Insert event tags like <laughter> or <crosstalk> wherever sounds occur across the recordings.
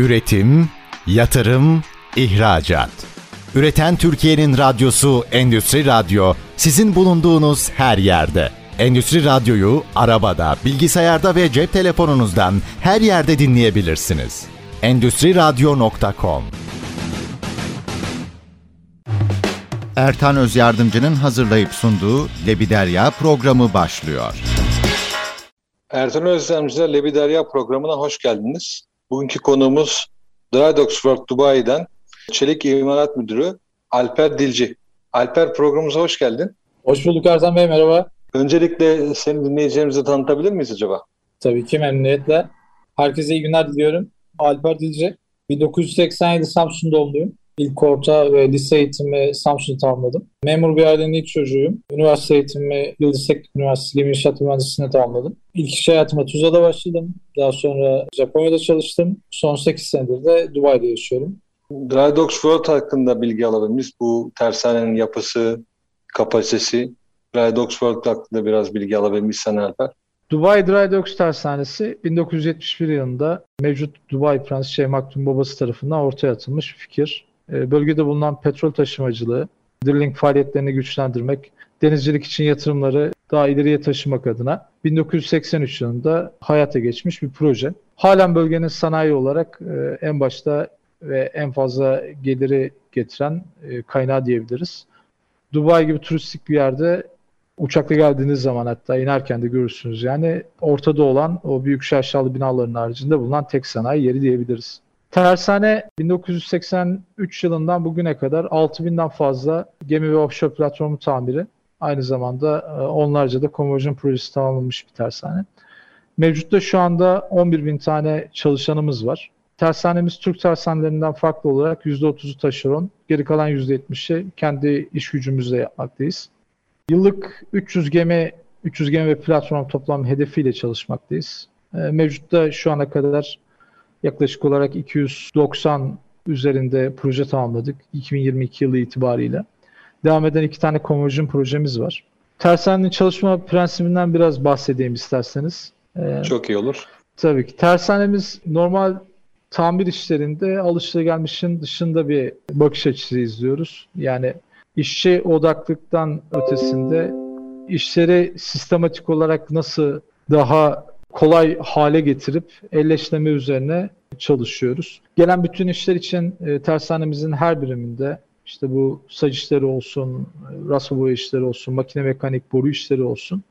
Üretim, yatırım, ihracat. Üreten Türkiye'nin radyosu Endüstri Radyo sizin bulunduğunuz her yerde. Endüstri Radyo'yu arabada, bilgisayarda ve cep telefonunuzdan her yerde dinleyebilirsiniz. Endüstri Radyo.com Ertan Öz Yardımcı'nın hazırlayıp sunduğu Lebiderya programı başlıyor. Ertan Özlemci'de Lebiderya programına hoş geldiniz. Bugünkü konuğumuz Drydox World Dubai'den Çelik İmalat Müdürü Alper Dilci. Alper programımıza hoş geldin. Hoş bulduk Ertan Bey, merhaba. Öncelikle seni dinleyicilerimize tanıtabilir miyiz acaba? Tabii ki memnuniyetle. Herkese iyi günler diliyorum. Alper Dilci, 1987 Samsun doğumluyum. İlk orta ve lise eğitimi Samsun'da tamamladım. Memur bir ailenin ilk çocuğuyum. Üniversite eğitimi Yıldız Teknik Üniversitesi Gemi İnşaat Mühendisliğine tamamladım. İlk iş hayatıma Tuzla'da başladım. Daha sonra Japonya'da çalıştım. Son 8 senedir de Dubai'de yaşıyorum. Drydox World hakkında bilgi alabilir miyiz? Bu tersanenin yapısı, kapasitesi. Drydox World hakkında biraz bilgi alabilir miyiz sen Alper? Dubai Dry Docks Tersanesi 1971 yılında mevcut Dubai Prensi Şeyh Maktum babası tarafından ortaya atılmış fikir. Ee, bölgede bulunan petrol taşımacılığı, drilling faaliyetlerini güçlendirmek, denizcilik için yatırımları daha ileriye taşımak adına 1983 yılında hayata geçmiş bir proje. Halen bölgenin sanayi olarak e, en başta ve en fazla geliri getiren e, kaynağı diyebiliriz. Dubai gibi turistik bir yerde uçakla geldiğiniz zaman hatta inerken de görürsünüz. Yani ortada olan o büyük şaşalı binaların haricinde bulunan tek sanayi yeri diyebiliriz. Tersane 1983 yılından bugüne kadar 6000'den fazla gemi ve offshore platformu tamiri. Aynı zamanda e, onlarca da konverjon projesi tamamlanmış bir tersane. Mevcutta şu anda 11 bin tane çalışanımız var. Tersanemiz Türk tersanelerinden farklı olarak %30'u taşeron, geri kalan %70'i kendi iş gücümüzle yapmaktayız. Yıllık 300 gemi 300 gemi ve platform toplam hedefiyle çalışmaktayız. E, mevcutta şu ana kadar yaklaşık olarak 290 üzerinde proje tamamladık 2022 yılı itibariyle. Devam eden iki tane conversion projemiz var. Tersanenin çalışma prensibinden biraz bahsedeyim isterseniz. Ee, Çok iyi olur. Tabii ki. Tersanemiz normal tamir işlerinde alışılagelmişin dışında bir bakış açısı izliyoruz. Yani işçi odaklıktan ötesinde işleri sistematik olarak nasıl daha kolay hale getirip elleştirme üzerine çalışıyoruz. Gelen bütün işler için e, tersanemizin her biriminde işte bu saç işleri olsun, rasyo boya işleri olsun, makine mekanik boru işleri olsun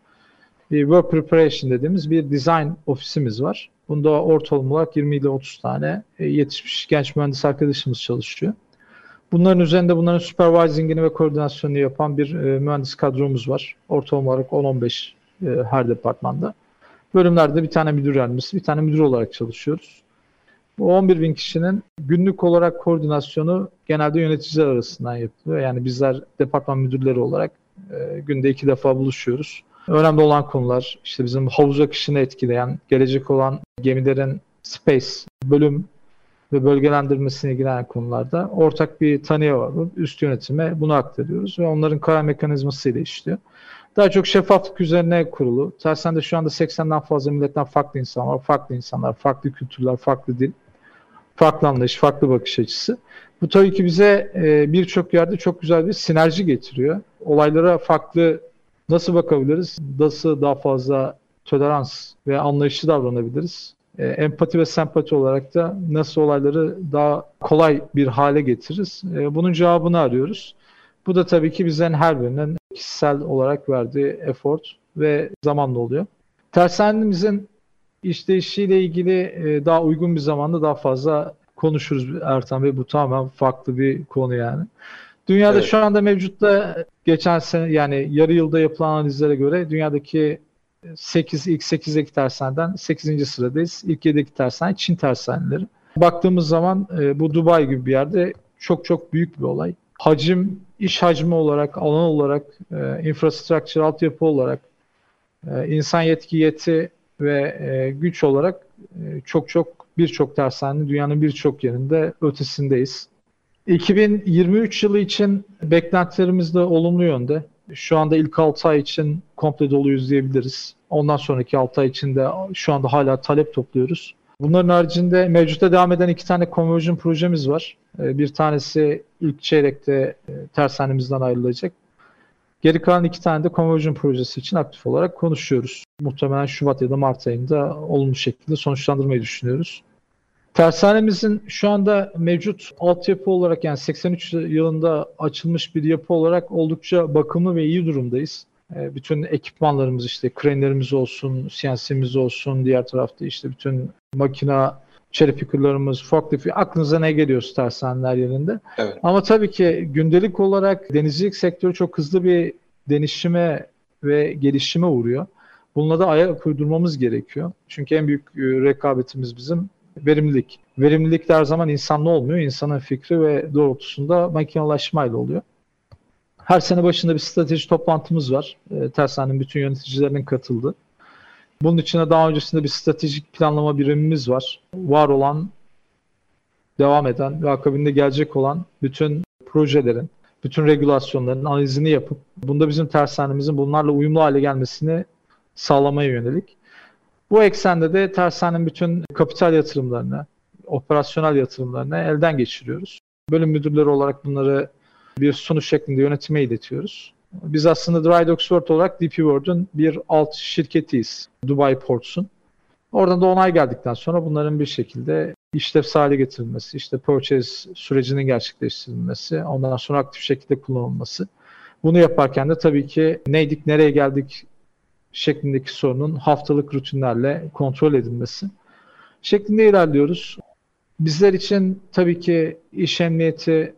bir work preparation dediğimiz bir design ofisimiz var. Bunda ortalama olarak 20 ile 30 tane e, yetişmiş genç mühendis arkadaşımız çalışıyor. Bunların üzerinde bunların supervisingini ve koordinasyonunu yapan bir e, mühendis kadromuz var. Ortalama olarak 10-15 e, her departmanda. Bölümlerde bir tane müdür yardımcısı, bir tane müdür olarak çalışıyoruz. Bu 11 bin kişinin günlük olarak koordinasyonu genelde yöneticiler arasından yapılıyor. Yani bizler departman müdürleri olarak e, günde iki defa buluşuyoruz. Önemli olan konular işte bizim havuz akışını etkileyen, gelecek olan gemilerin space, bölüm ve bölgelendirmesine ilgilenen konularda ortak bir tanıya var. Üst yönetime bunu aktarıyoruz ve onların karar mekanizması ile işliyor. Daha çok şeffaflık üzerine kurulu. Tersende şu anda 80'den fazla milletten farklı insan var. Farklı insanlar, farklı kültürler, farklı dil, farklı anlayış, farklı bakış açısı. Bu tabii ki bize e, birçok yerde çok güzel bir sinerji getiriyor. Olaylara farklı nasıl bakabiliriz? Nasıl daha fazla tolerans ve anlayışlı davranabiliriz? E, empati ve sempati olarak da nasıl olayları daha kolay bir hale getiririz? E, bunun cevabını arıyoruz. Bu da tabii ki bizden her birinin kişisel olarak verdiği effort ve zamanla oluyor. Tersanemizin işleyişiyle ilgili e, daha uygun bir zamanda daha fazla konuşuruz Ertan Bey. Bu tamamen farklı bir konu yani. Dünyada evet. şu anda mevcutta geçen sene yani yarı yılda yapılan analizlere göre dünyadaki 8 ilk 8'deki tersaneden 8. sıradayız. İlk 7'deki tersane Çin tersaneleri. Baktığımız zaman e, bu Dubai gibi bir yerde çok çok büyük bir olay. Hacim, iş hacmi olarak, alan olarak, e, infrastructure, altyapı olarak, e, insan yetki, yeti ve e, güç olarak e, çok çok birçok tersanenin dünyanın birçok yerinde ötesindeyiz. 2023 yılı için beklentilerimiz de olumlu yönde. Şu anda ilk 6 ay için komple doluyuz diyebiliriz. Ondan sonraki 6 ay için de şu anda hala talep topluyoruz. Bunların haricinde mevcutta devam eden iki tane conversion projemiz var. Ee, bir tanesi ilk çeyrekte e, tersanemizden ayrılacak. Geri kalan iki tane de conversion projesi için aktif olarak konuşuyoruz. Muhtemelen Şubat ya da Mart ayında olumlu şekilde sonuçlandırmayı düşünüyoruz. Tersanemizin şu anda mevcut altyapı olarak yani 83 yılında açılmış bir yapı olarak oldukça bakımlı ve iyi durumdayız. E, bütün ekipmanlarımız işte krenlerimiz olsun, CNC'miz olsun, diğer tarafta işte bütün makina cherry forklift, aklınıza ne geliyorsa tersaneler yerinde. Evet. Ama tabii ki gündelik olarak denizcilik sektörü çok hızlı bir denişime ve gelişime uğruyor. Bununla da ayak uydurmamız gerekiyor. Çünkü en büyük e, rekabetimiz bizim verimlilik. Verimlilik de her zaman insanlı olmuyor. İnsanın fikri ve doğrultusunda makinalaşmayla oluyor. Her sene başında bir strateji toplantımız var. E, tersanenin bütün yöneticilerinin katıldığı. Bunun içine daha öncesinde bir stratejik planlama birimimiz var. Var olan, devam eden ve akabinde gelecek olan bütün projelerin, bütün regülasyonların analizini yapıp bunda bizim tersanemizin bunlarla uyumlu hale gelmesini sağlamaya yönelik. Bu eksende de tersanenin bütün kapital yatırımlarını, operasyonel yatırımlarını elden geçiriyoruz. Bölüm müdürleri olarak bunları bir sunu şeklinde yönetime iletiyoruz. Biz aslında Drydock World olarak DP World'un bir alt şirketiyiz. Dubai Ports'un. Oradan da onay geldikten sonra bunların bir şekilde işlevsel hale getirilmesi, işte purchase sürecinin gerçekleştirilmesi, ondan sonra aktif şekilde kullanılması. Bunu yaparken de tabii ki neydik, nereye geldik şeklindeki sorunun haftalık rutinlerle kontrol edilmesi şeklinde ilerliyoruz. Bizler için tabii ki iş emniyeti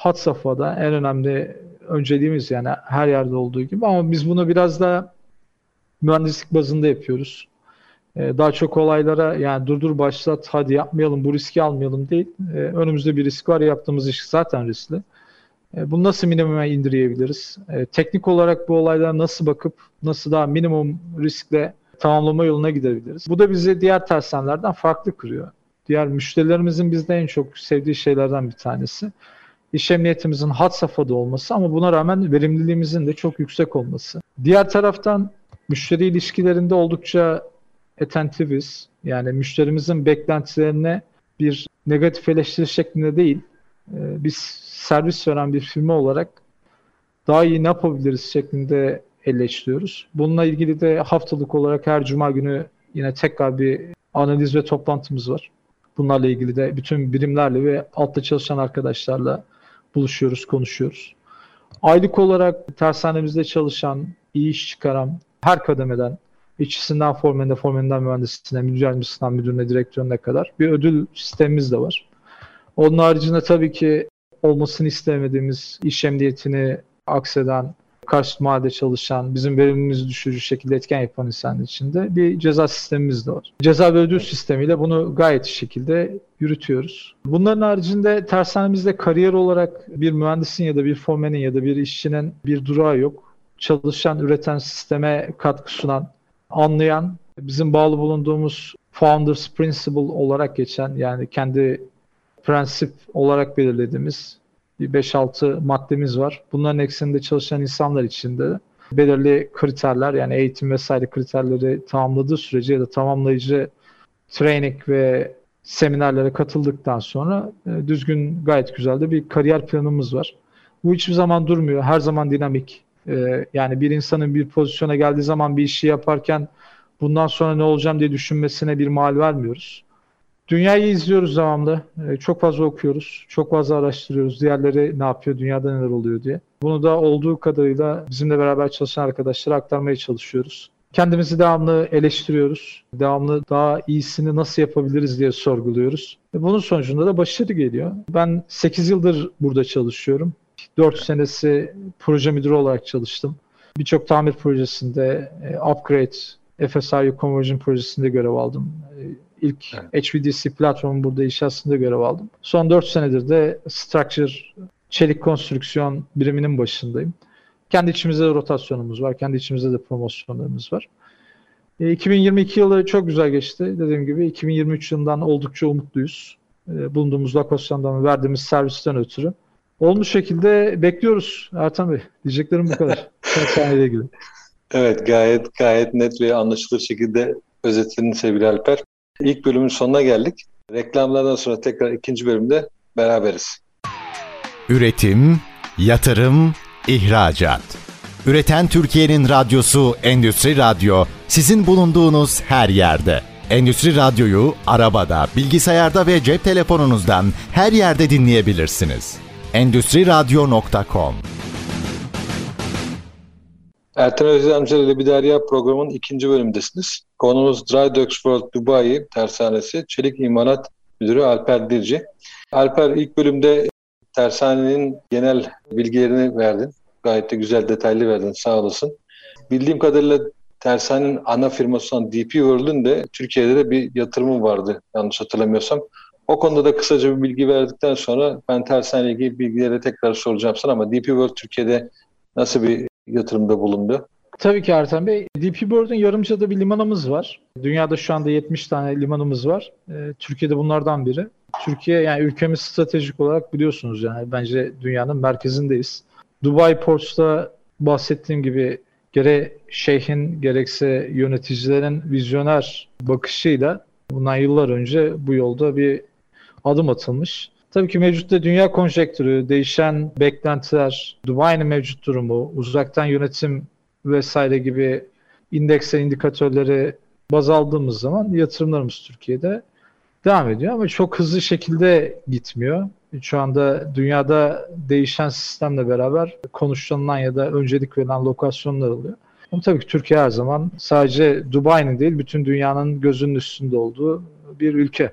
hat safhada en önemli önceliğimiz yani her yerde olduğu gibi ama biz bunu biraz da mühendislik bazında yapıyoruz. Ee, daha çok olaylara yani durdur başlat hadi yapmayalım bu riski almayalım değil. Ee, önümüzde bir risk var yaptığımız iş zaten riskli. Ee, bunu nasıl minimuma indirebiliriz? Teknik olarak bu olaylara nasıl bakıp nasıl daha minimum riskle tamamlama yoluna gidebiliriz? Bu da bizi diğer tersanlardan farklı kırıyor. Diğer müşterilerimizin bizde en çok sevdiği şeylerden bir tanesi iş emniyetimizin hat safhada olması ama buna rağmen verimliliğimizin de çok yüksek olması. Diğer taraftan müşteri ilişkilerinde oldukça attentiviz. Yani müşterimizin beklentilerine bir negatif eleştiri şeklinde değil, e, biz servis veren bir firma olarak daha iyi ne yapabiliriz şeklinde eleştiriyoruz. Bununla ilgili de haftalık olarak her cuma günü yine tekrar bir analiz ve toplantımız var. Bunlarla ilgili de bütün birimlerle ve altta çalışan arkadaşlarla buluşuyoruz, konuşuyoruz. Aylık olarak tersanemizde çalışan, iyi iş çıkaran her kademeden, işçisinden formenine, formeninden mühendisine, müdür yardımcısından müdürüne, direktörüne kadar bir ödül sistemimiz de var. Onun haricinde tabii ki olmasını istemediğimiz iş emniyetini akseden, karşı mahallede çalışan, bizim verimimizi düşürücü şekilde etken yapan insanlar içinde bir ceza sistemimiz de var. Ceza ve ödül sistemiyle bunu gayet şekilde yürütüyoruz. Bunların haricinde tersanemizde kariyer olarak bir mühendisin ya da bir formenin ya da bir işçinin bir durağı yok. Çalışan, üreten sisteme katkı sunan, anlayan, bizim bağlı bulunduğumuz Founders Principle olarak geçen yani kendi prensip olarak belirlediğimiz 5-6 maddemiz var. Bunların ekseninde çalışan insanlar için de belirli kriterler yani eğitim vesaire kriterleri tamamladığı sürece ya da tamamlayıcı training ve seminerlere katıldıktan sonra e, düzgün gayet güzel de bir kariyer planımız var. Bu hiçbir zaman durmuyor. Her zaman dinamik. E, yani bir insanın bir pozisyona geldiği zaman bir işi yaparken bundan sonra ne olacağım diye düşünmesine bir mal vermiyoruz. Dünyayı izliyoruz devamlı. Ee, çok fazla okuyoruz. Çok fazla araştırıyoruz. Diğerleri ne yapıyor, dünyada neler oluyor diye. Bunu da olduğu kadarıyla bizimle beraber çalışan arkadaşlara aktarmaya çalışıyoruz. Kendimizi devamlı eleştiriyoruz. Devamlı daha iyisini nasıl yapabiliriz diye sorguluyoruz. Bunun sonucunda da başarı geliyor. Ben 8 yıldır burada çalışıyorum. 4 senesi proje müdürü olarak çalıştım. Birçok tamir projesinde, e, upgrade, FSIU conversion projesinde görev aldım. E, İlk evet. HVDC platformu burada inşasında görev aldım. Son 4 senedir de Structure çelik konstrüksiyon biriminin başındayım. Kendi içimizde de rotasyonumuz var. Kendi içimizde de promosyonlarımız var. E, 2022 yılı çok güzel geçti. Dediğim gibi 2023 yılından oldukça umutluyuz. E, bulunduğumuz lokasyondan verdiğimiz servisten ötürü. Olmuş şekilde bekliyoruz Ertan Bey. Diyeceklerim bu kadar. <laughs> ile ilgili. Evet gayet gayet net ve anlaşılır şekilde özetledin sevgili Alper. İlk bölümün sonuna geldik. Reklamlardan sonra tekrar ikinci bölümde beraberiz. Üretim, yatırım, ihracat. Üreten Türkiye'nin radyosu Endüstri Radyo sizin bulunduğunuz her yerde. Endüstri Radyo'yu arabada, bilgisayarda ve cep telefonunuzdan her yerde dinleyebilirsiniz. Endüstri Radyo.com Ertan Özdemci ile bir derya programın ikinci bölümündesiniz. Konumuz Dry World Dubai tersanesi Çelik İmalat Müdürü Alper Dirci. Alper ilk bölümde tersanenin genel bilgilerini verdin. Gayet de güzel detaylı verdin sağ olasın. Bildiğim kadarıyla tersanenin ana firması olan DP World'ün de Türkiye'de de bir yatırımı vardı yanlış hatırlamıyorsam. O konuda da kısaca bir bilgi verdikten sonra ben tersane ilgili bilgileri tekrar soracağım sana ama DP World Türkiye'de nasıl bir yatırımda bulundu? Tabii ki Ertan Bey. DP World'un Yarımca'da bir limanımız var. Dünyada şu anda 70 tane limanımız var. Ee, Türkiye'de bunlardan biri. Türkiye yani ülkemiz stratejik olarak biliyorsunuz yani bence dünyanın merkezindeyiz. Dubai Ports'ta bahsettiğim gibi gere şeyhin gerekse yöneticilerin vizyoner bakışıyla bundan yıllar önce bu yolda bir adım atılmış. Tabii ki mevcutta dünya konjektürü, değişen beklentiler, Dubai'nin mevcut durumu, uzaktan yönetim vesaire gibi indekse indikatörleri baz aldığımız zaman yatırımlarımız Türkiye'de devam ediyor ama çok hızlı şekilde gitmiyor. Şu anda dünyada değişen sistemle beraber konuşulan ya da öncelik verilen lokasyonlar oluyor. Ama tabii ki Türkiye her zaman sadece Dubai'nin değil bütün dünyanın gözünün üstünde olduğu bir ülke.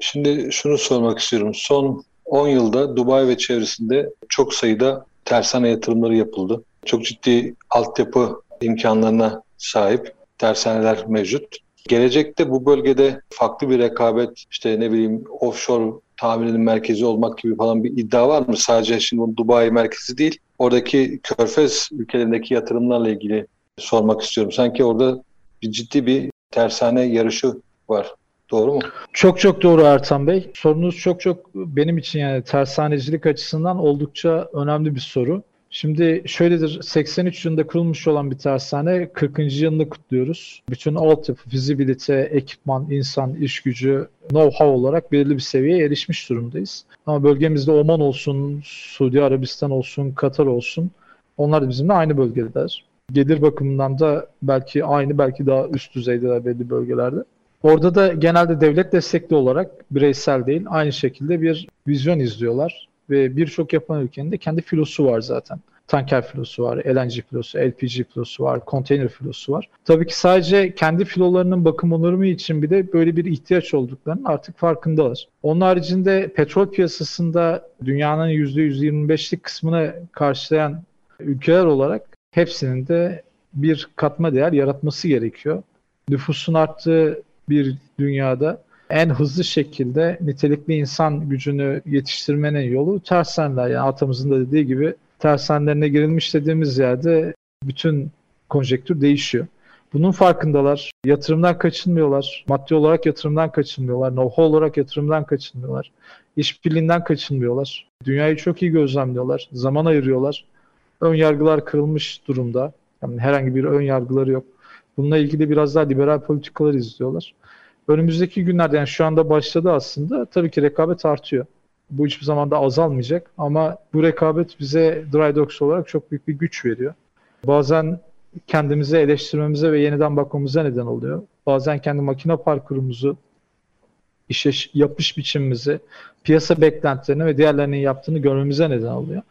Şimdi şunu sormak istiyorum. Son 10 yılda Dubai ve çevresinde çok sayıda tersane yatırımları yapıldı. Çok ciddi altyapı imkanlarına sahip tersaneler mevcut. Gelecekte bu bölgede farklı bir rekabet, işte ne bileyim offshore tamirinin merkezi olmak gibi falan bir iddia var mı? Sadece şimdi Dubai merkezi değil, oradaki körfez ülkelerindeki yatırımlarla ilgili sormak istiyorum. Sanki orada bir ciddi bir tersane yarışı var. Doğru mu? Çok çok doğru Ertan Bey. Sorunuz çok çok benim için yani tersanecilik açısından oldukça önemli bir soru. Şimdi şöyledir, 83 yılında kurulmuş olan bir tersane 40. yılını kutluyoruz. Bütün altyapı, fizibilite, ekipman, insan, iş gücü, know-how olarak belirli bir seviyeye erişmiş durumdayız. Ama bölgemizde Oman olsun, Suudi Arabistan olsun, Katar olsun onlar da bizimle aynı bölgedeler. Gelir bakımından da belki aynı, belki daha üst düzeydeler belli bölgelerde. Orada da genelde devlet destekli olarak bireysel değil aynı şekilde bir vizyon izliyorlar ve birçok yapan ülkenin de kendi filosu var zaten. Tanker filosu var, LNG filosu, LPG filosu var, konteyner filosu var. Tabii ki sadece kendi filolarının bakım onarımı için bir de böyle bir ihtiyaç olduklarının artık farkındalar. Onun haricinde petrol piyasasında dünyanın %125'lik kısmını karşılayan ülkeler olarak hepsinin de bir katma değer yaratması gerekiyor. Nüfusun arttığı bir dünyada en hızlı şekilde nitelikli insan gücünü yetiştirmenin yolu tersaneler. Yani atamızın da dediği gibi tersanelerine girilmiş dediğimiz yerde bütün konjektür değişiyor. Bunun farkındalar. Yatırımdan kaçınmıyorlar. Maddi olarak yatırımdan kaçınmıyorlar. Know-how olarak yatırımdan kaçınmıyorlar. İşbirliğinden kaçınmıyorlar. Dünyayı çok iyi gözlemliyorlar. Zaman ayırıyorlar. Ön yargılar kırılmış durumda. Yani herhangi bir ön yargıları yok. Bununla ilgili biraz daha liberal politikalar izliyorlar. Önümüzdeki günlerde yani şu anda başladı aslında. Tabii ki rekabet artıyor. Bu hiçbir zaman da azalmayacak ama bu rekabet bize Drydox olarak çok büyük bir güç veriyor. Bazen kendimize eleştirmemize ve yeniden bakmamıza neden oluyor. Bazen kendi makine parkurumuzu, işe yapış biçimimizi, piyasa beklentilerini ve diğerlerinin yaptığını görmemize neden oluyor.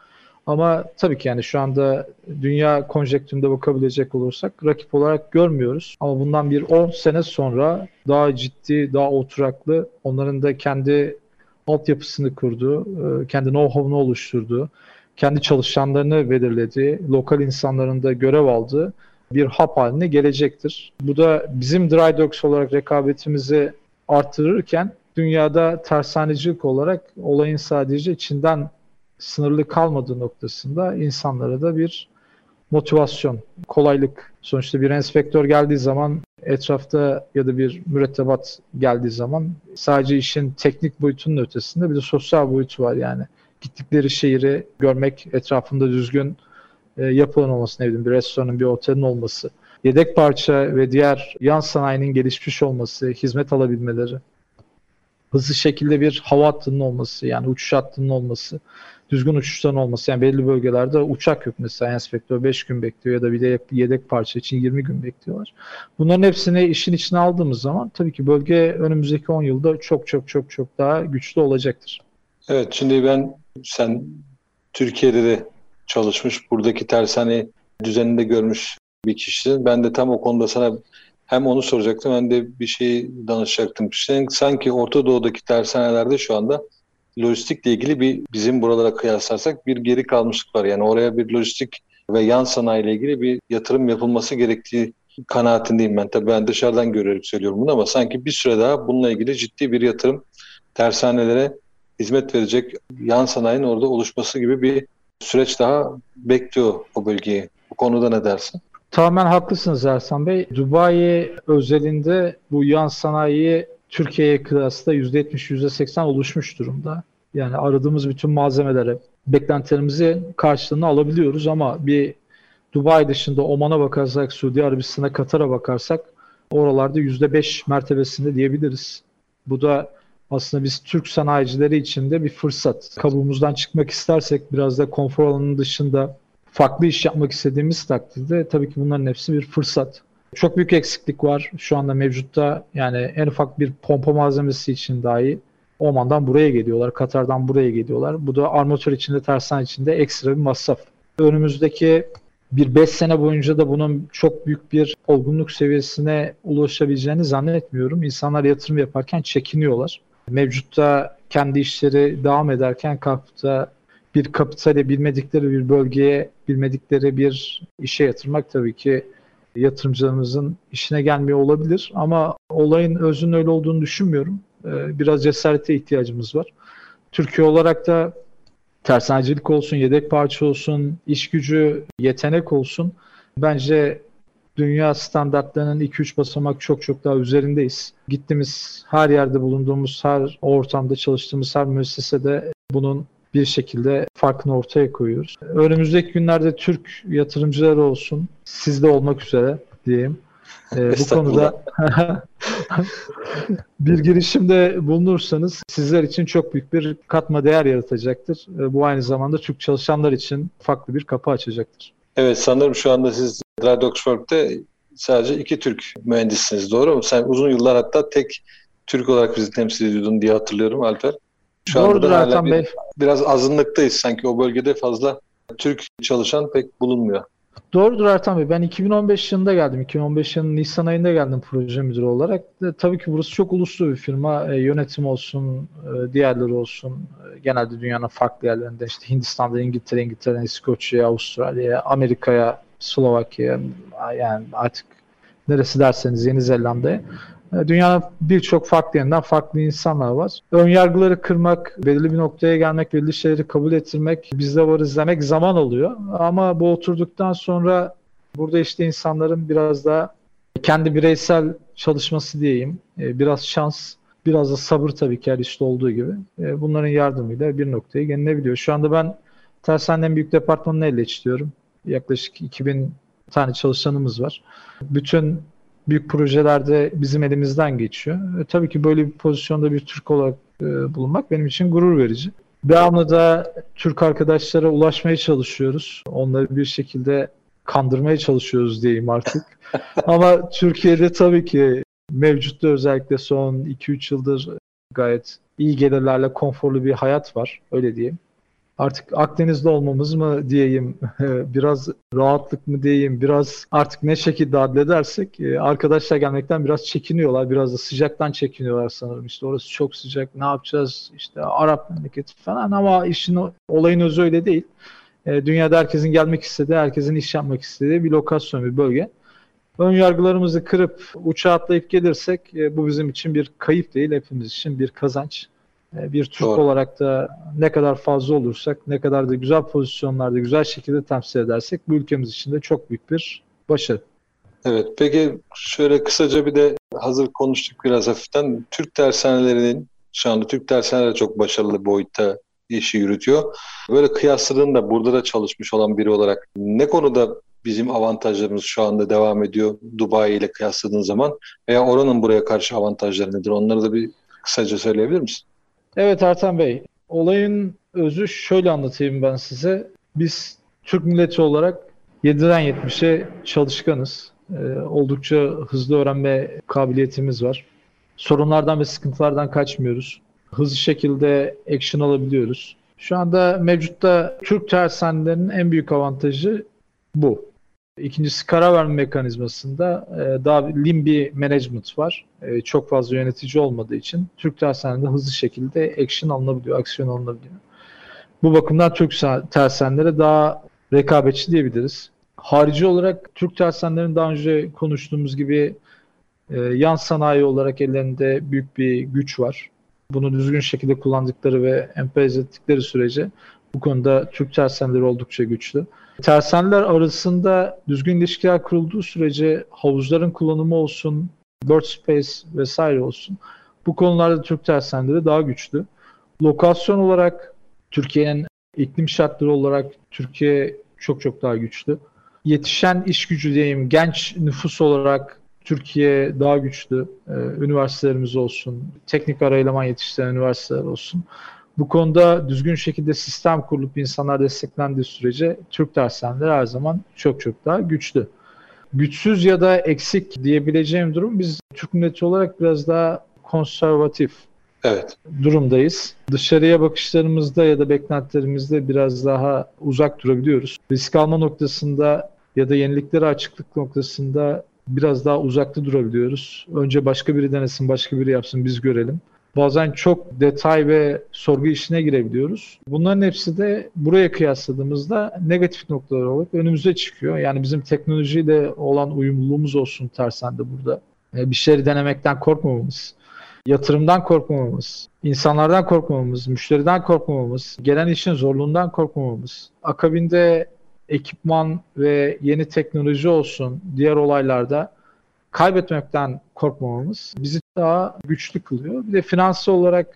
Ama tabii ki yani şu anda dünya konjektüründe bakabilecek olursak rakip olarak görmüyoruz. Ama bundan bir 10 sene sonra daha ciddi, daha oturaklı, onların da kendi altyapısını kurduğu, e, kendi know-how'unu oluşturduğu, kendi çalışanlarını belirlediği, lokal insanların da görev aldığı bir hub haline gelecektir. Bu da bizim Drydox olarak rekabetimizi artırırken dünyada tersanecilik olarak olayın sadece içinden sınırlı kalmadığı noktasında insanlara da bir motivasyon, kolaylık. Sonuçta bir inspektör geldiği zaman etrafta ya da bir mürettebat geldiği zaman sadece işin teknik boyutunun ötesinde bir de sosyal boyutu var yani. Gittikleri şehri görmek, etrafında düzgün e, yapılan olması, ne bileyim bir restoranın, bir otelin olması, yedek parça ve diğer yan sanayinin gelişmiş olması, hizmet alabilmeleri, hızlı şekilde bir hava hattının olması, yani uçuş hattının olması, düzgün uçuşların olması. Yani belli bölgelerde uçak yok mesela enspektör 5 gün bekliyor ya da bir de yedek parça için 20 gün bekliyorlar. Bunların hepsini işin içine aldığımız zaman tabii ki bölge önümüzdeki 10 yılda çok çok çok çok daha güçlü olacaktır. Evet şimdi ben sen Türkiye'de de çalışmış buradaki tersane düzeninde görmüş bir kişisin. Ben de tam o konuda sana hem onu soracaktım hem de bir şey danışacaktım. Sanki Orta Doğu'daki tersanelerde şu anda lojistikle ilgili bir bizim buralara kıyaslarsak bir geri kalmışlık var. Yani oraya bir lojistik ve yan sanayiyle ilgili bir yatırım yapılması gerektiği kanaatindeyim ben. Tabii ben dışarıdan görerek söylüyorum bunu ama sanki bir süre daha bununla ilgili ciddi bir yatırım tersanelere hizmet verecek yan sanayinin orada oluşması gibi bir süreç daha bekliyor o bölgeyi. Bu konuda ne dersin? Tamamen haklısınız Ersan Bey. Dubai özelinde bu yan sanayi Türkiye'ye kıyasla %70, %80 oluşmuş durumda. Yani aradığımız bütün malzemelere, beklentilerimizi karşılığını alabiliyoruz ama bir Dubai dışında Oman'a bakarsak, Suudi Arabistan'a, Katar'a bakarsak oralarda %5 mertebesinde diyebiliriz. Bu da aslında biz Türk sanayicileri için de bir fırsat. Kabuğumuzdan çıkmak istersek biraz da konfor alanının dışında farklı iş yapmak istediğimiz takdirde tabii ki bunların hepsi bir fırsat. Çok büyük eksiklik var şu anda mevcutta. Yani en ufak bir pompa malzemesi için dahi Oman'dan buraya geliyorlar, Katar'dan buraya geliyorlar. Bu da armatör içinde, tersan içinde ekstra bir masraf. Önümüzdeki bir 5 sene boyunca da bunun çok büyük bir olgunluk seviyesine ulaşabileceğini zannetmiyorum. İnsanlar yatırım yaparken çekiniyorlar. Mevcutta kendi işleri devam ederken kapta bir kapitale bilmedikleri bir bölgeye bilmedikleri bir işe yatırmak tabii ki yatırımcılarımızın işine gelmiyor olabilir ama olayın özünün öyle olduğunu düşünmüyorum. Ee, biraz cesarete ihtiyacımız var. Türkiye olarak da tersanecilik olsun, yedek parça olsun, iş gücü, yetenek olsun. Bence dünya standartlarının 2-3 basamak çok çok daha üzerindeyiz. Gittiğimiz her yerde bulunduğumuz, her ortamda çalıştığımız her müessesede bunun bir şekilde farkını ortaya koyuyoruz. Önümüzdeki günlerde Türk yatırımcılar olsun, sizde olmak üzere diyeyim. Ee, bu konuda <laughs> bir girişimde bulunursanız sizler için çok büyük bir katma değer yaratacaktır. Ee, bu aynı zamanda Türk çalışanlar için farklı bir kapı açacaktır. Evet sanırım şu anda siz Oxford'da sadece iki Türk mühendissiniz doğru mu? Sen uzun yıllar hatta tek Türk olarak bizi temsil ediyordun diye hatırlıyorum Alper. Şu Doğrudur anda Ertan bir, Bey. Biraz azınlıktayız sanki o bölgede fazla Türk çalışan pek bulunmuyor. Doğrudur Ertan Bey. Ben 2015 yılında geldim. 2015 yılının Nisan ayında geldim proje müdürü olarak. E, tabii ki burası çok uluslu bir firma. E, yönetim olsun, e, diğerleri olsun. E, genelde dünyanın farklı yerlerinde işte Hindistan'da, İngiltere, İngiltere'den İskoçya'ya, Avustralya'ya, Amerika'ya, Slovakya'ya yani artık neresi derseniz Yeni Zelanda'ya. E, dünyanın birçok farklı yerinden farklı insanlar var. Ön yargıları kırmak, belirli bir noktaya gelmek, belirli şeyleri kabul ettirmek, bizde varız demek zaman oluyor. Ama bu oturduktan sonra burada işte insanların biraz daha kendi bireysel çalışması diyeyim, e, biraz şans, biraz da sabır tabii ki her işte olduğu gibi. E, bunların yardımıyla bir noktaya gelinebiliyor. Şu anda ben Tersane'nin büyük departmanını elle istiyorum. Yaklaşık 2000 tane çalışanımız var. Bütün büyük projelerde bizim elimizden geçiyor. E, tabii ki böyle bir pozisyonda bir Türk olarak e, bulunmak benim için gurur verici. Devamlı da Türk arkadaşlara ulaşmaya çalışıyoruz. Onları bir şekilde kandırmaya çalışıyoruz diyeyim artık. <laughs> Ama Türkiye'de tabii ki mevcutta özellikle son 2-3 yıldır gayet iyi gelirlerle konforlu bir hayat var. Öyle diyeyim artık Akdeniz'de olmamız mı diyeyim, biraz rahatlık mı diyeyim, biraz artık ne şekilde adledersek e, arkadaşlar gelmekten biraz çekiniyorlar. Biraz da sıcaktan çekiniyorlar sanırım. İşte orası çok sıcak, ne yapacağız? İşte Arap memleketi falan ama işin olayın özü öyle değil. E, dünyada herkesin gelmek istediği, herkesin iş yapmak istediği bir lokasyon, bir bölge. Ön yargılarımızı kırıp uçağa atlayıp gelirsek e, bu bizim için bir kayıp değil, hepimiz için bir kazanç. E, bir Türk Doğru. olarak da ne kadar fazla olursak, ne kadar da güzel pozisyonlarda güzel şekilde temsil edersek bu ülkemiz için de çok büyük bir başarı. Evet, peki şöyle kısaca bir de hazır konuştuk biraz hafiften. Türk dershanelerinin, şu anda Türk dershaneleri çok başarılı boyutta işi yürütüyor. Böyle kıyasladığında burada da çalışmış olan biri olarak ne konuda bizim avantajlarımız şu anda devam ediyor Dubai ile kıyasladığın zaman veya oranın buraya karşı avantajları nedir? Onları da bir kısaca söyleyebilir misin? Evet Ertan Bey, olayın özü şöyle anlatayım ben size. Biz Türk milleti olarak 7'den 70'e çalışkanız. Ee, oldukça hızlı öğrenme kabiliyetimiz var. Sorunlardan ve sıkıntılardan kaçmıyoruz. Hızlı şekilde action alabiliyoruz. Şu anda mevcutta Türk tersanelerinin en büyük avantajı bu. İkincisi karar verme mekanizmasında e, daha lean management var. E, çok fazla yönetici olmadığı için Türk tersanelerinde hızlı şekilde action alınabiliyor, aksiyon alınabiliyor. Bu bakımdan Türk tersanelere daha rekabetçi diyebiliriz. Harici olarak Türk tersanelerin daha önce konuştuğumuz gibi e, yan sanayi olarak ellerinde büyük bir güç var. Bunu düzgün şekilde kullandıkları ve emperyalize ettikleri sürece bu konuda Türk tersaneleri oldukça güçlü. Tersaneler arasında düzgün ilişkiler kurulduğu sürece havuzların kullanımı olsun, bird space vesaire olsun. Bu konularda Türk tersaneleri daha güçlü. Lokasyon olarak Türkiye'nin iklim şartları olarak Türkiye çok çok daha güçlü. Yetişen iş gücü diyeyim, genç nüfus olarak Türkiye daha güçlü. Ee, üniversitelerimiz olsun, teknik ara eleman yetiştiren üniversiteler olsun. Bu konuda düzgün şekilde sistem kurulup insanlar desteklendiği sürece Türk dershaneleri her zaman çok çok daha güçlü. Güçsüz ya da eksik diyebileceğim durum biz Türk milleti olarak biraz daha konservatif evet. durumdayız. Dışarıya bakışlarımızda ya da beklentilerimizde biraz daha uzak durabiliyoruz. Risk alma noktasında ya da yeniliklere açıklık noktasında biraz daha uzakta durabiliyoruz. Önce başka biri denesin, başka biri yapsın, biz görelim. Bazen çok detay ve sorgu işine girebiliyoruz. Bunların hepsi de buraya kıyasladığımızda negatif noktalar olarak önümüze çıkıyor. Yani bizim teknolojiyle olan uyumluluğumuz olsun tersen de burada. E, bir şeyleri denemekten korkmamamız, yatırımdan korkmamamız, insanlardan korkmamamız, müşteriden korkmamamız, gelen işin zorluğundan korkmamamız, akabinde ekipman ve yeni teknoloji olsun diğer olaylarda kaybetmekten korkmamamız bizi daha güçlü kılıyor. Bir de finansal olarak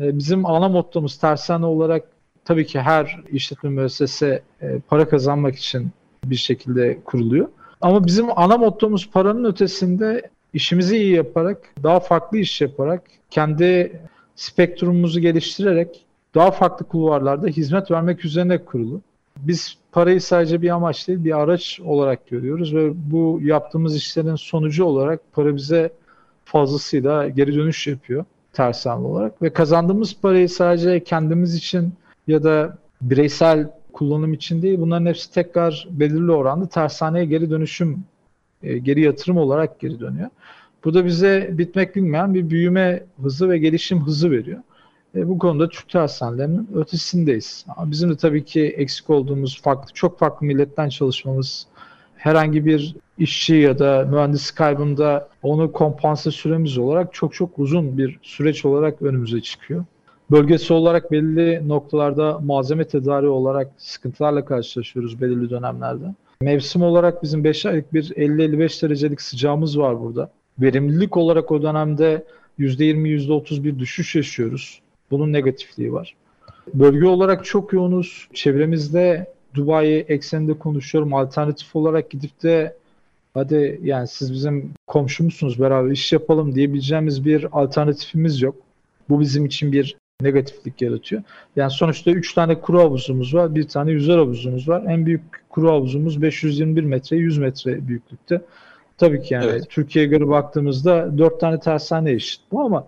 e, bizim ana mottomuz tersane olarak tabii ki her işletme müessese e, para kazanmak için bir şekilde kuruluyor. Ama bizim ana mottomuz paranın ötesinde işimizi iyi yaparak, daha farklı iş yaparak, kendi spektrumumuzu geliştirerek daha farklı kulvarlarda hizmet vermek üzerine kurulu. Biz parayı sadece bir amaç değil bir araç olarak görüyoruz ve bu yaptığımız işlerin sonucu olarak para bize fazlasıyla geri dönüş yapıyor tersan olarak ve kazandığımız parayı sadece kendimiz için ya da bireysel kullanım için değil bunların hepsi tekrar belirli oranda tersaneye geri dönüşüm e, geri yatırım olarak geri dönüyor. Bu da bize bitmek bilmeyen bir büyüme hızı ve gelişim hızı veriyor. E, bu konuda Türk tersanelerinin ötesindeyiz. Bizim de tabii ki eksik olduğumuz farklı, çok farklı milletten çalışmamız, herhangi bir işçi ya da mühendis kaybında onu kompanse süremiz olarak çok çok uzun bir süreç olarak önümüze çıkıyor. Bölgesi olarak belli noktalarda malzeme tedariği olarak sıkıntılarla karşılaşıyoruz belirli dönemlerde. Mevsim olarak bizim 5 aylık bir 50-55 derecelik sıcağımız var burada. Verimlilik olarak o dönemde %20, %30 bir düşüş yaşıyoruz. Bunun negatifliği var. Bölge olarak çok yoğunuz. Çevremizde Dubai ekseninde konuşuyorum. Alternatif olarak gidip de hadi yani siz bizim komşumuzsunuz beraber iş yapalım diyebileceğimiz bir alternatifimiz yok. Bu bizim için bir negatiflik yaratıyor. Yani sonuçta 3 tane kuru havuzumuz var, bir tane yüzer havuzumuz var. En büyük kuru havuzumuz 521 metre, 100 metre büyüklükte. Tabii ki yani evet. Türkiye'ye göre baktığımızda 4 tane tersane eşit bu ama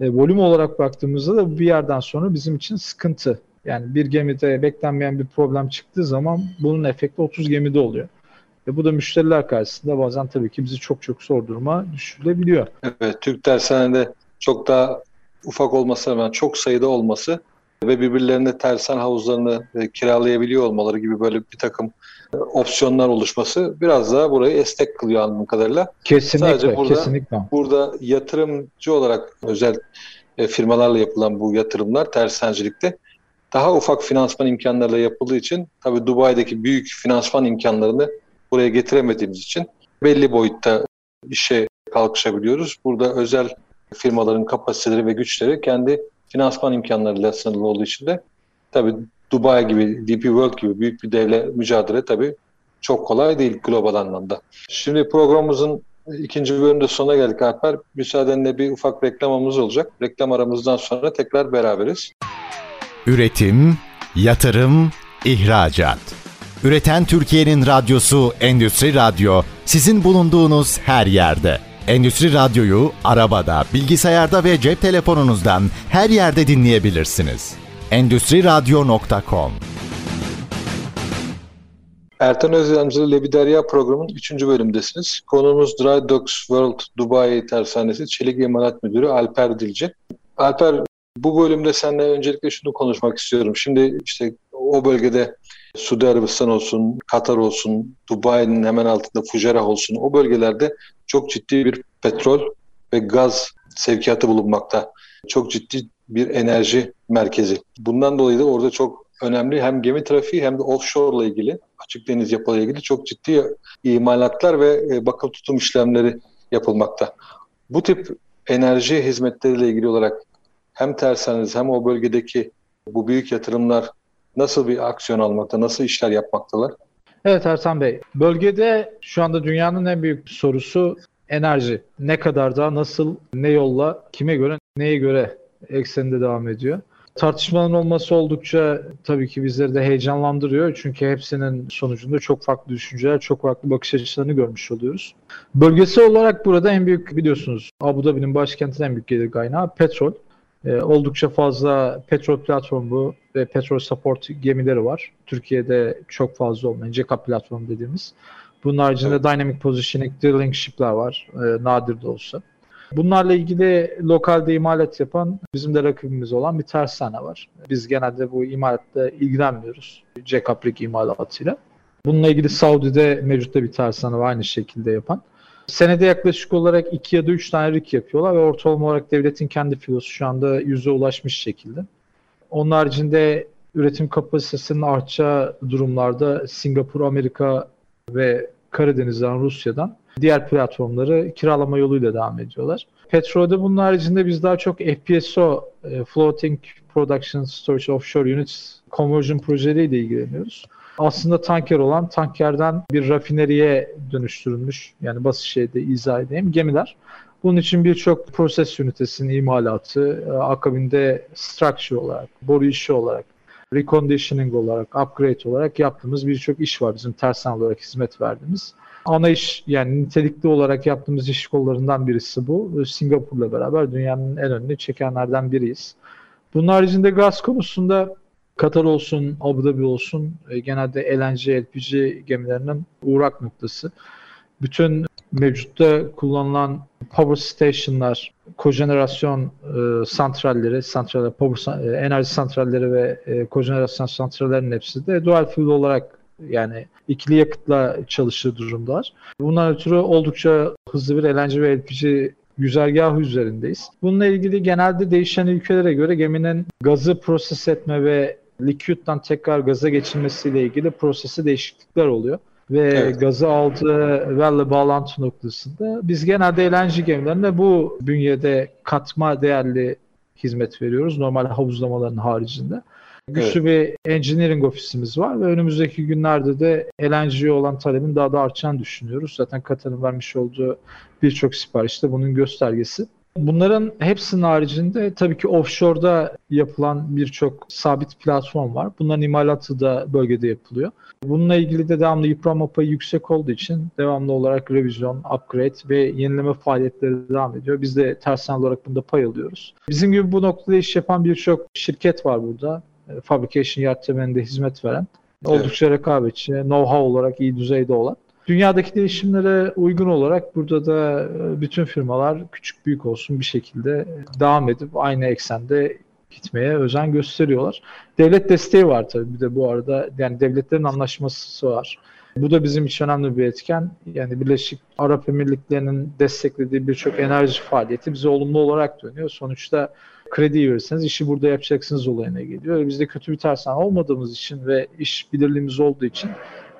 e, volüm olarak baktığımızda da bir yerden sonra bizim için sıkıntı. Yani bir gemide beklenmeyen bir problem çıktığı zaman bunun efekti 30 gemide oluyor. Ve bu da müşteriler karşısında bazen tabii ki bizi çok çok zor duruma düşürebiliyor. Evet, Türk tersanede çok daha ufak olmasına rağmen çok sayıda olması ve birbirlerine tersan havuzlarını e, kiralayabiliyor olmaları gibi böyle bir takım opsiyonlar oluşması biraz daha burayı esnek kılıyor anladığım kadarıyla. Kesinlikle, Sadece burada, kesinlikle. Burada yatırımcı olarak özel e, firmalarla yapılan bu yatırımlar tersancilikte daha ufak finansman imkanlarıyla yapıldığı için tabii Dubai'deki büyük finansman imkanlarını buraya getiremediğimiz için belli boyutta işe kalkışabiliyoruz. Burada özel firmaların kapasiteleri ve güçleri kendi finansman imkanlarıyla sınırlı olduğu için de tabii Dubai gibi, DP World gibi büyük bir devle mücadele tabii çok kolay değil global anlamda. Şimdi programımızın ikinci bölümde sonuna geldik Alper. Müsaadenle bir ufak reklamımız olacak. Reklam aramızdan sonra tekrar beraberiz. Üretim, yatırım, ihracat. Üreten Türkiye'nin radyosu Endüstri Radyo sizin bulunduğunuz her yerde. Endüstri Radyo'yu arabada, bilgisayarda ve cep telefonunuzdan her yerde dinleyebilirsiniz. Endüstri Radyo.com Ertan Özyamcılı Lebiderya programının 3. bölümdesiniz. Konuğumuz Dry Docks World Dubai Tersanesi Çelik İmalat Müdürü Alper Dilci. Alper bu bölümde seninle öncelikle şunu konuşmak istiyorum. Şimdi işte o bölgede Suudi Arabistan olsun, Katar olsun, Dubai'nin hemen altında Fujerah olsun o bölgelerde çok ciddi bir petrol ve gaz sevkiyatı bulunmakta. Çok ciddi bir enerji merkezi. Bundan dolayı da orada çok önemli hem gemi trafiği hem de offshore ile ilgili, açık deniz yapıyla ilgili çok ciddi imalatlar ve e, bakım tutum işlemleri yapılmakta. Bu tip enerji hizmetleriyle ilgili olarak hem tersaneniz hem o bölgedeki bu büyük yatırımlar nasıl bir aksiyon almakta, nasıl işler yapmaktalar? Evet Ertan Bey, bölgede şu anda dünyanın en büyük sorusu enerji. Ne kadar da nasıl, ne yolla, kime göre, neye göre ekseninde devam ediyor. Tartışmanın olması oldukça tabii ki bizleri de heyecanlandırıyor. Çünkü hepsinin sonucunda çok farklı düşünceler, çok farklı bakış açılarını görmüş oluyoruz. Bölgesi olarak burada en büyük biliyorsunuz Abu Dhabi'nin başkentinin en büyük gelir kaynağı petrol. Ee, oldukça fazla petrol platformu ve petrol support gemileri var. Türkiye'de çok fazla olmayan CECAP platformu dediğimiz. Bunun haricinde evet. Dynamic Positioning Drilling Ship'ler var. E, nadir de olsa. Bunlarla ilgili lokalde imalat yapan bizim de rakibimiz olan bir tersane var. Biz genelde bu imalatla ilgilenmiyoruz. CECAP imalatıyla. Bununla ilgili Saudi'de mevcutta bir tersane var aynı şekilde yapan. Senede yaklaşık olarak 2 ya da 3 tane rig yapıyorlar ve ortalama olarak devletin kendi filosu şu anda yüze ulaşmış şekilde. Onun haricinde üretim kapasitesinin artacağı durumlarda Singapur, Amerika ve Karadeniz'den, Rusya'dan diğer platformları kiralama yoluyla devam ediyorlar. Petrolde bunun haricinde biz daha çok FPSO, e, Floating Production Storage Offshore Units Conversion projeleriyle ilgileniyoruz aslında tanker olan tankerden bir rafineriye dönüştürülmüş yani basit şeyde izah edeyim gemiler. Bunun için birçok proses ünitesinin imalatı, e, akabinde structure olarak, boru işi olarak, reconditioning olarak, upgrade olarak yaptığımız birçok iş var bizim tersen olarak hizmet verdiğimiz. Ana iş yani nitelikli olarak yaptığımız iş kollarından birisi bu. Singapur'la beraber dünyanın en önünü çekenlerden biriyiz. Bunun haricinde gaz konusunda Katar olsun, Abu Dhabi olsun e, genelde LNG, LPG gemilerinin uğrak noktası. Bütün mevcutta kullanılan power station'lar, kojenerasyon e, santralleri, santraller, power, e, enerji santralleri ve e, kojenerasyon santrallerinin hepsi de dual fuel olarak yani ikili yakıtla çalışır durumdalar. Bundan ötürü oldukça hızlı bir LNG ve LPG güzergahı üzerindeyiz. Bununla ilgili genelde değişen ülkelere göre geminin gazı proses etme ve liquid'dan tekrar gaza geçilmesiyle ilgili prosesi değişiklikler oluyor. Ve evet. gazı aldığı velle bağlantı noktasında biz genelde LNG gemilerine bu bünyede katma değerli hizmet veriyoruz. Normal havuzlamaların haricinde. Güçlü evet. bir engineering ofisimiz var ve önümüzdeki günlerde de LNG'ye olan talebin daha da artacağını düşünüyoruz. Zaten Katar'ın vermiş olduğu birçok sipariş de bunun göstergesi. Bunların hepsinin haricinde tabii ki offshore'da yapılan birçok sabit platform var. Bunların imalatı da bölgede yapılıyor. Bununla ilgili de devamlı yıpranma payı yüksek olduğu için devamlı olarak revizyon, upgrade ve yenileme faaliyetleri devam ediyor. Biz de tersen olarak bunda pay alıyoruz. Bizim gibi bu noktada iş yapan birçok şirket var burada. E, fabrication yard temelinde hizmet veren. Oldukça rekabetçi, know-how olarak iyi düzeyde olan. Dünyadaki değişimlere uygun olarak burada da e, bütün firmalar küçük büyük olsun bir şekilde devam edip aynı eksende gitmeye özen gösteriyorlar. Devlet desteği var tabii bir de bu arada yani devletlerin anlaşması var. Bu da bizim için önemli bir etken. Yani Birleşik Arap Emirlikleri'nin desteklediği birçok enerji faaliyeti bize olumlu olarak dönüyor. Sonuçta kredi verirseniz işi burada yapacaksınız olayına geliyor. Biz de kötü bir tersan olmadığımız için ve iş bilirliğimiz olduğu için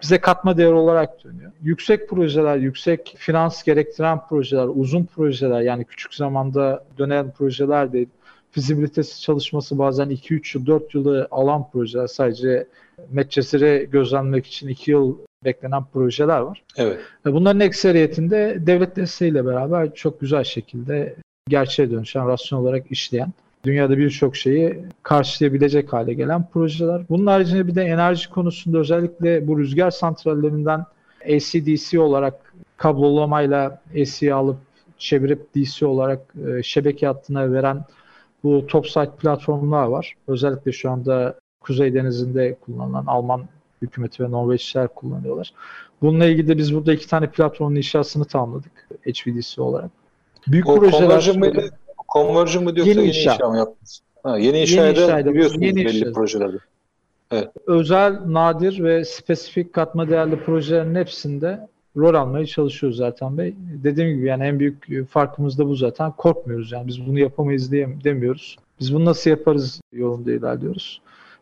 bize katma değer olarak dönüyor. Yüksek projeler, yüksek finans gerektiren projeler, uzun projeler yani küçük zamanda dönen projeler değil. Fizibilitesi çalışması bazen 2-3 yıl, 4 yılı alan projeler sadece Medcezir'i gözlemlemek için 2 yıl beklenen projeler var. Evet. Bunların ekseriyetinde devlet desteğiyle beraber çok güzel şekilde gerçeğe dönüşen, rasyonel olarak işleyen, dünyada birçok şeyi karşılayabilecek hale gelen projeler. Bunun haricinde bir de enerji konusunda özellikle bu rüzgar santrallerinden AC-DC olarak kablolamayla AC'yi alıp çevirip DC olarak e, şebeke hattına veren bu topside platformlar var. Özellikle şu anda Kuzey Denizi'nde kullanılan Alman hükümeti ve Norveçliler kullanıyorlar. Bununla ilgili de biz burada iki tane platformun inşasını tamamladık HVDC olarak. Büyük o projeler... Mıydı? Conversion mı yoksa yeni, yeni inşa. inşa mı yaptınız? Ha, yeni inşa eden biliyorsunuz yeni belli inşa. projelerde. Evet. Özel, nadir ve spesifik katma değerli projelerin hepsinde rol almaya çalışıyoruz zaten Bey. Dediğim gibi yani en büyük farkımız da bu zaten. Korkmuyoruz yani biz bunu yapamayız diye demiyoruz. Biz bunu nasıl yaparız yolunda ilerliyoruz.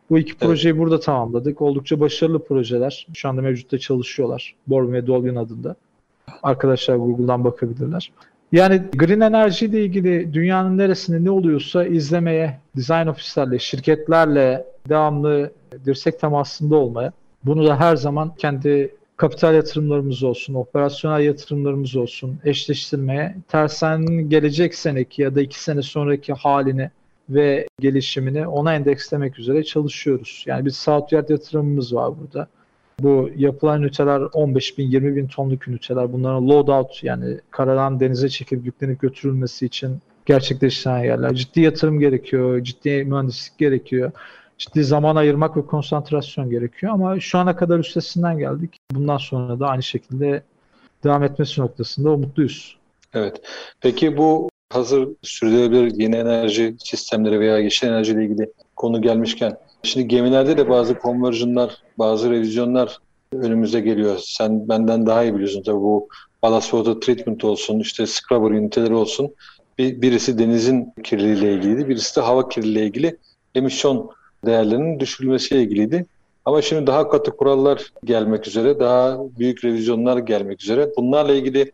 Bu iki projeyi evet. burada tamamladık. Oldukça başarılı projeler. Şu anda mevcutta çalışıyorlar. Born ve Dolgan adında. Arkadaşlar Google'dan bakabilirler. Yani green enerji ile ilgili dünyanın neresinde ne oluyorsa izlemeye, design ofislerle, şirketlerle devamlı dirsek temasında olmaya, bunu da her zaman kendi kapital yatırımlarımız olsun, operasyonel yatırımlarımız olsun eşleştirmeye, tersanenin gelecek seneki ya da iki sene sonraki halini ve gelişimini ona endekslemek üzere çalışıyoruz. Yani bir Southward yatırımımız var burada. Bu yapılan üniteler 15 bin, 20 bin tonluk üniteler. Bunların load out yani karadan denize çekip yüklenip götürülmesi için gerçekleştiren yerler. Ciddi yatırım gerekiyor, ciddi mühendislik gerekiyor. Ciddi zaman ayırmak ve konsantrasyon gerekiyor ama şu ana kadar üstesinden geldik. Bundan sonra da aynı şekilde devam etmesi noktasında umutluyuz. Evet. Peki bu hazır sürdürülebilir yeni enerji sistemleri veya yeşil enerji ile ilgili konu gelmişken şimdi gemilerde de bazı konverjinler, bazı revizyonlar önümüze geliyor. Sen benden daha iyi biliyorsun tabii bu ballast water treatment olsun, işte scrubber üniteleri olsun. Bir, birisi denizin kirliliğiyle ilgiliydi, birisi de hava kirliliğiyle ilgili emisyon değerlerinin düşürülmesiyle ilgiliydi. Ama şimdi daha katı kurallar gelmek üzere, daha büyük revizyonlar gelmek üzere. Bunlarla ilgili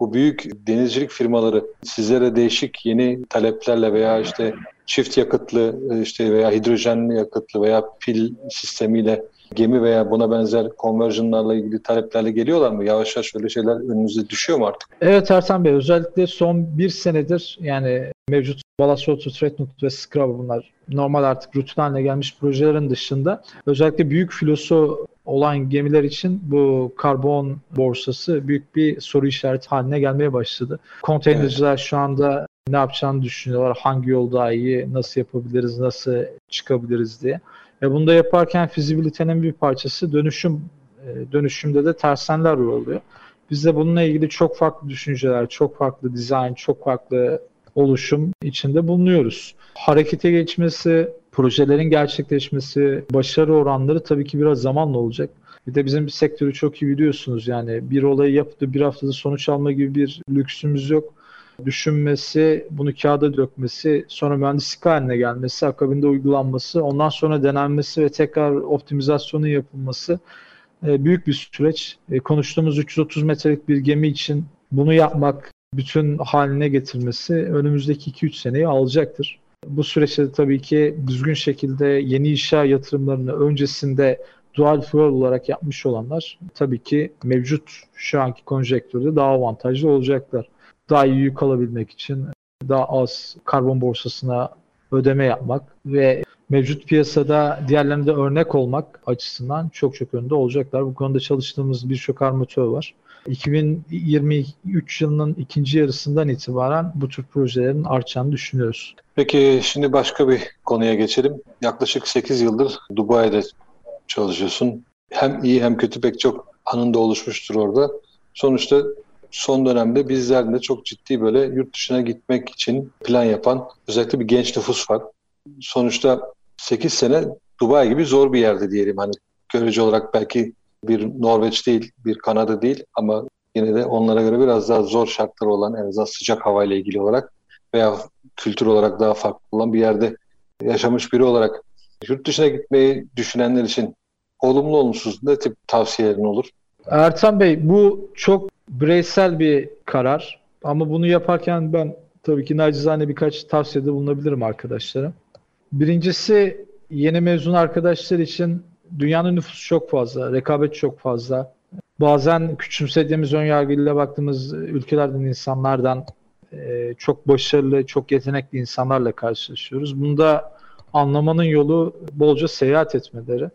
bu büyük denizcilik firmaları sizlere değişik yeni taleplerle veya işte çift yakıtlı işte veya hidrojenli yakıtlı veya pil sistemiyle gemi veya buna benzer konverjinlerle ilgili taleplerle geliyorlar mı? Yavaş yavaş öyle şeyler önünüze düşüyor mu artık? Evet Ertan Bey özellikle son bir senedir yani mevcut Balasoto, Threatnut ve Scrub bunlar normal artık rutin haline gelmiş projelerin dışında özellikle büyük filosu olan gemiler için bu karbon borsası büyük bir soru işareti haline gelmeye başladı. Konteynerciler evet. şu anda ne yapacağını düşünüyorlar. Hangi yol daha iyi, nasıl yapabiliriz, nasıl çıkabiliriz diye. Ve bunu da yaparken fizibilitenin bir parçası dönüşüm e, dönüşümde de tersenler oluyor. Biz de bununla ilgili çok farklı düşünceler, çok farklı dizayn, çok farklı oluşum içinde bulunuyoruz. Harekete geçmesi, projelerin gerçekleşmesi, başarı oranları tabii ki biraz zamanla olacak. Bir de bizim bir sektörü çok iyi biliyorsunuz yani bir olayı yaptı bir haftada sonuç alma gibi bir lüksümüz yok. Düşünmesi, bunu kağıda dökmesi, sonra mühendislik haline gelmesi, akabinde uygulanması, ondan sonra denenmesi ve tekrar optimizasyonu yapılması e, büyük bir süreç. E, konuştuğumuz 330 metrelik bir gemi için bunu yapmak, bütün haline getirmesi önümüzdeki 2-3 seneyi alacaktır. Bu süreçte tabii ki düzgün şekilde yeni inşa yatırımlarını öncesinde dual fuel olarak yapmış olanlar tabii ki mevcut şu anki konjektürde daha avantajlı olacaklar. Daha iyi yük alabilmek için daha az karbon borsasına ödeme yapmak ve mevcut piyasada diğerlerine de örnek olmak açısından çok çok önde olacaklar. Bu konuda çalıştığımız birçok armatör var. 2023 yılının ikinci yarısından itibaren bu tür projelerin artacağını düşünüyoruz. Peki şimdi başka bir konuya geçelim. Yaklaşık 8 yıldır Dubai'de çalışıyorsun. Hem iyi hem kötü pek çok anında oluşmuştur orada. Sonuçta son dönemde bizler de çok ciddi böyle yurt dışına gitmek için plan yapan özellikle bir genç nüfus var. Sonuçta 8 sene Dubai gibi zor bir yerde diyelim. Hani görece olarak belki bir Norveç değil, bir Kanada değil ama yine de onlara göre biraz daha zor şartları olan en azından sıcak havayla ilgili olarak veya kültür olarak daha farklı olan bir yerde yaşamış biri olarak yurt dışına gitmeyi düşünenler için olumlu olumsuz ne tip tavsiyelerin olur? Ertan Bey bu çok bireysel bir karar ama bunu yaparken ben tabii ki nacizane birkaç tavsiyede bulunabilirim arkadaşlara. Birincisi yeni mezun arkadaşlar için dünyanın nüfusu çok fazla, rekabet çok fazla. bazen küçümsediğimiz önyargıyla baktığımız ülkelerden insanlardan e, çok başarılı, çok yetenekli insanlarla karşılaşıyoruz. Bunda anlamanın yolu bolca seyahat etmeleri.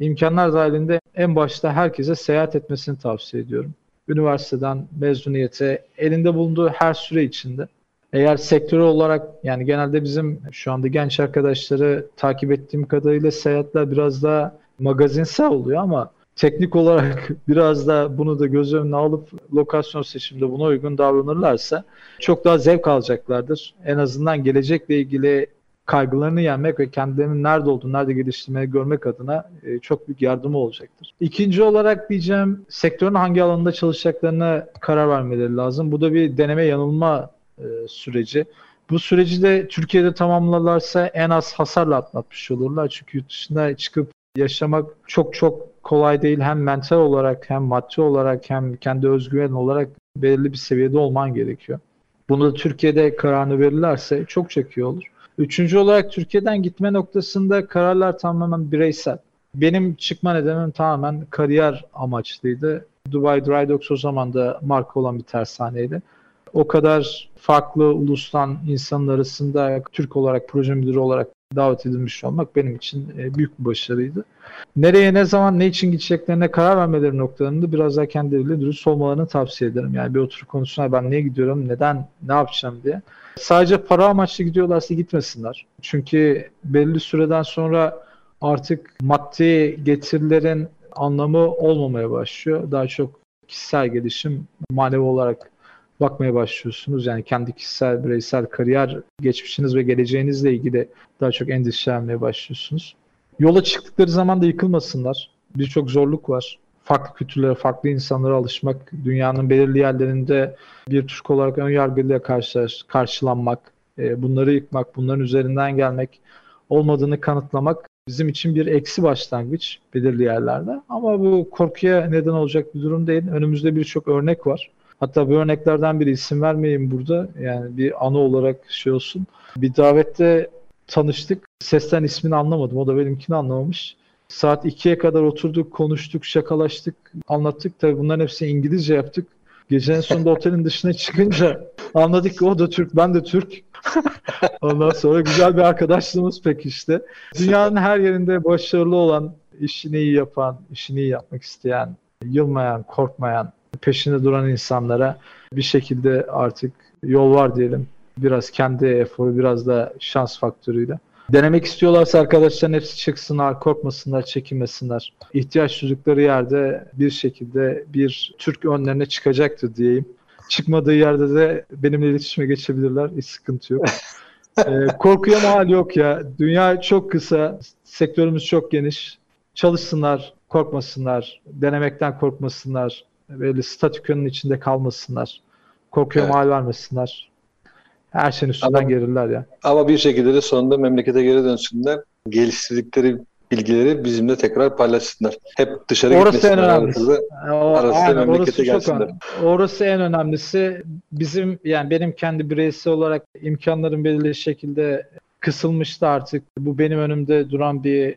İmkanlar dahilinde en başta herkese seyahat etmesini tavsiye ediyorum. Üniversiteden mezuniyete elinde bulunduğu her süre içinde eğer sektörü olarak yani genelde bizim şu anda genç arkadaşları takip ettiğim kadarıyla seyahatler biraz daha magazinsel oluyor ama teknik olarak <laughs> biraz da bunu da göz önüne alıp lokasyon seçiminde buna uygun davranırlarsa çok daha zevk alacaklardır. En azından gelecekle ilgili kaygılarını yenmek ve kendilerinin nerede olduğunu, nerede geliştirmeyi görmek adına e, çok büyük yardımı olacaktır. İkinci olarak diyeceğim sektörün hangi alanında çalışacaklarına karar vermeleri lazım. Bu da bir deneme yanılma e, süreci. Bu süreci de Türkiye'de tamamlarlarsa en az hasarla atlatmış olurlar. Çünkü yurt dışına çıkıp yaşamak çok çok kolay değil. Hem mental olarak hem maddi olarak hem kendi özgüven olarak belirli bir seviyede olman gerekiyor. Bunu da Türkiye'de kararını verirlerse çok çok iyi olur. Üçüncü olarak Türkiye'den gitme noktasında kararlar tamamen bireysel. Benim çıkma nedenim tamamen kariyer amaçlıydı. Dubai Dry Docks o zaman da marka olan bir tersaneydi. O kadar farklı ulustan insanın arasında Türk olarak, proje müdürü olarak davet edilmiş olmak benim için e, büyük bir başarıydı. Nereye, ne zaman, ne için gideceklerine karar vermeleri noktalarında biraz daha kendileriyle dürüst olmalarını tavsiye ederim. Yani bir oturup konuşsunlar ben niye gidiyorum, neden, ne yapacağım diye. Sadece para amaçlı gidiyorlarsa gitmesinler. Çünkü belli süreden sonra artık maddi getirilerin anlamı olmamaya başlıyor. Daha çok kişisel gelişim, manevi olarak bakmaya başlıyorsunuz. Yani kendi kişisel, bireysel kariyer geçmişiniz ve geleceğinizle ilgili daha çok endişelenmeye başlıyorsunuz. Yola çıktıkları zaman da yıkılmasınlar. Birçok zorluk var. Farklı kültürlere, farklı insanlara alışmak, dünyanın belirli yerlerinde bir Türk olarak ön yargıyla karşılaş, karşılanmak, e, bunları yıkmak, bunların üzerinden gelmek, olmadığını kanıtlamak bizim için bir eksi başlangıç belirli yerlerde. Ama bu korkuya neden olacak bir durum değil. Önümüzde birçok örnek var. Hatta bu örneklerden biri isim vermeyeyim burada. Yani bir anı olarak şey olsun. Bir davette tanıştık. Sesten ismini anlamadım. O da benimkini anlamamış. Saat 2'ye kadar oturduk, konuştuk, şakalaştık, anlattık. Tabii bunların hepsini İngilizce yaptık. Gecenin sonunda <laughs> otelin dışına çıkınca anladık ki o da Türk, ben de Türk. <laughs> Ondan sonra güzel bir arkadaşlığımız pek işte. Dünyanın her yerinde başarılı olan, işini iyi yapan, işini iyi yapmak isteyen, yılmayan, korkmayan, peşinde duran insanlara bir şekilde artık yol var diyelim. Biraz kendi eforu, biraz da şans faktörüyle. Denemek istiyorlarsa arkadaşların hepsi çıksınlar, korkmasınlar, çekinmesinler. İhtiyaç duydukları yerde bir şekilde bir Türk önlerine çıkacaktır diyeyim. Çıkmadığı yerde de benimle iletişime geçebilirler. Hiç sıkıntı yok. <laughs> ee, korkuya mahal yok ya. Dünya çok kısa, sektörümüz çok geniş. Çalışsınlar, korkmasınlar, denemekten korkmasınlar, böyle statükonun içinde kalmasınlar. Korkuya evet. mal vermesinler. Her şeyin üstünden ama, gelirler ya. Ama bir şekilde de sonunda memlekete geri dönsünler. Geliştirdikleri bilgileri bizimle tekrar paylaşsınlar. Hep dışarı orası en önemlisi. Arası aynen, memlekete orası gelsinler. Çok orası en önemlisi. Bizim yani benim kendi bireysel olarak imkanlarım belirli şekilde kısılmıştı artık. Bu benim önümde duran bir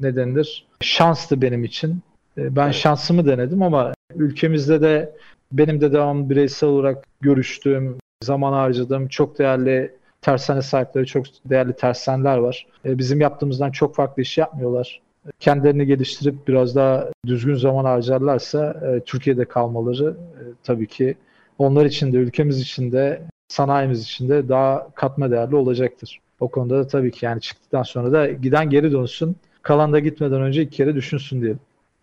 nedendir. Şanstı benim için. Ee, ben evet. şansımı denedim ama ülkemizde de benim de devam bireysel olarak görüştüğüm, zaman harcadığım çok değerli tersane sahipleri, çok değerli tersaneler var. Ee, bizim yaptığımızdan çok farklı iş yapmıyorlar. Kendilerini geliştirip biraz daha düzgün zaman harcarlarsa e, Türkiye'de kalmaları e, tabii ki onlar için de ülkemiz için de sanayimiz için de daha katma değerli olacaktır. O konuda da tabii ki yani çıktıktan sonra da giden geri dönsün. Kalan da gitmeden önce iki kere düşünsün diyelim.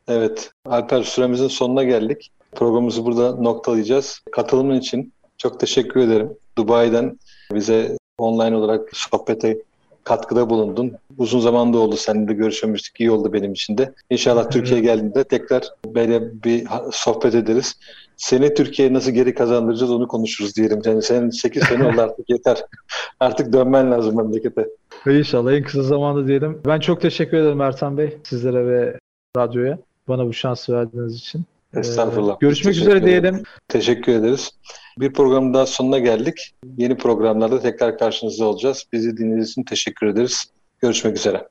Evet, Alper süremizin sonuna geldik. Programımızı burada noktalayacağız. Katılımın için çok teşekkür ederim. Dubai'den bize online olarak sohbete katkıda bulundun. Uzun zamanda oldu seninle de görüşmemiştik. İyi oldu benim için de. İnşallah Türkiye'ye geldiğinde tekrar böyle bir sohbet ederiz. Seni Türkiye'ye nasıl geri kazandıracağız onu konuşuruz diyelim. Yani senin 8 sene oldu artık yeter. <laughs> Artık dönmen lazım memlekete. İnşallah en kısa zamanda diyelim. Ben çok teşekkür ederim Ertan Bey sizlere ve radyoya bana bu şansı verdiğiniz için. Estağfurullah. Ee, görüşmek üzere diyelim. Teşekkür ederiz. Bir programın daha sonuna geldik. Yeni programlarda tekrar karşınızda olacağız. Bizi dinlediğiniz için teşekkür ederiz. Görüşmek üzere.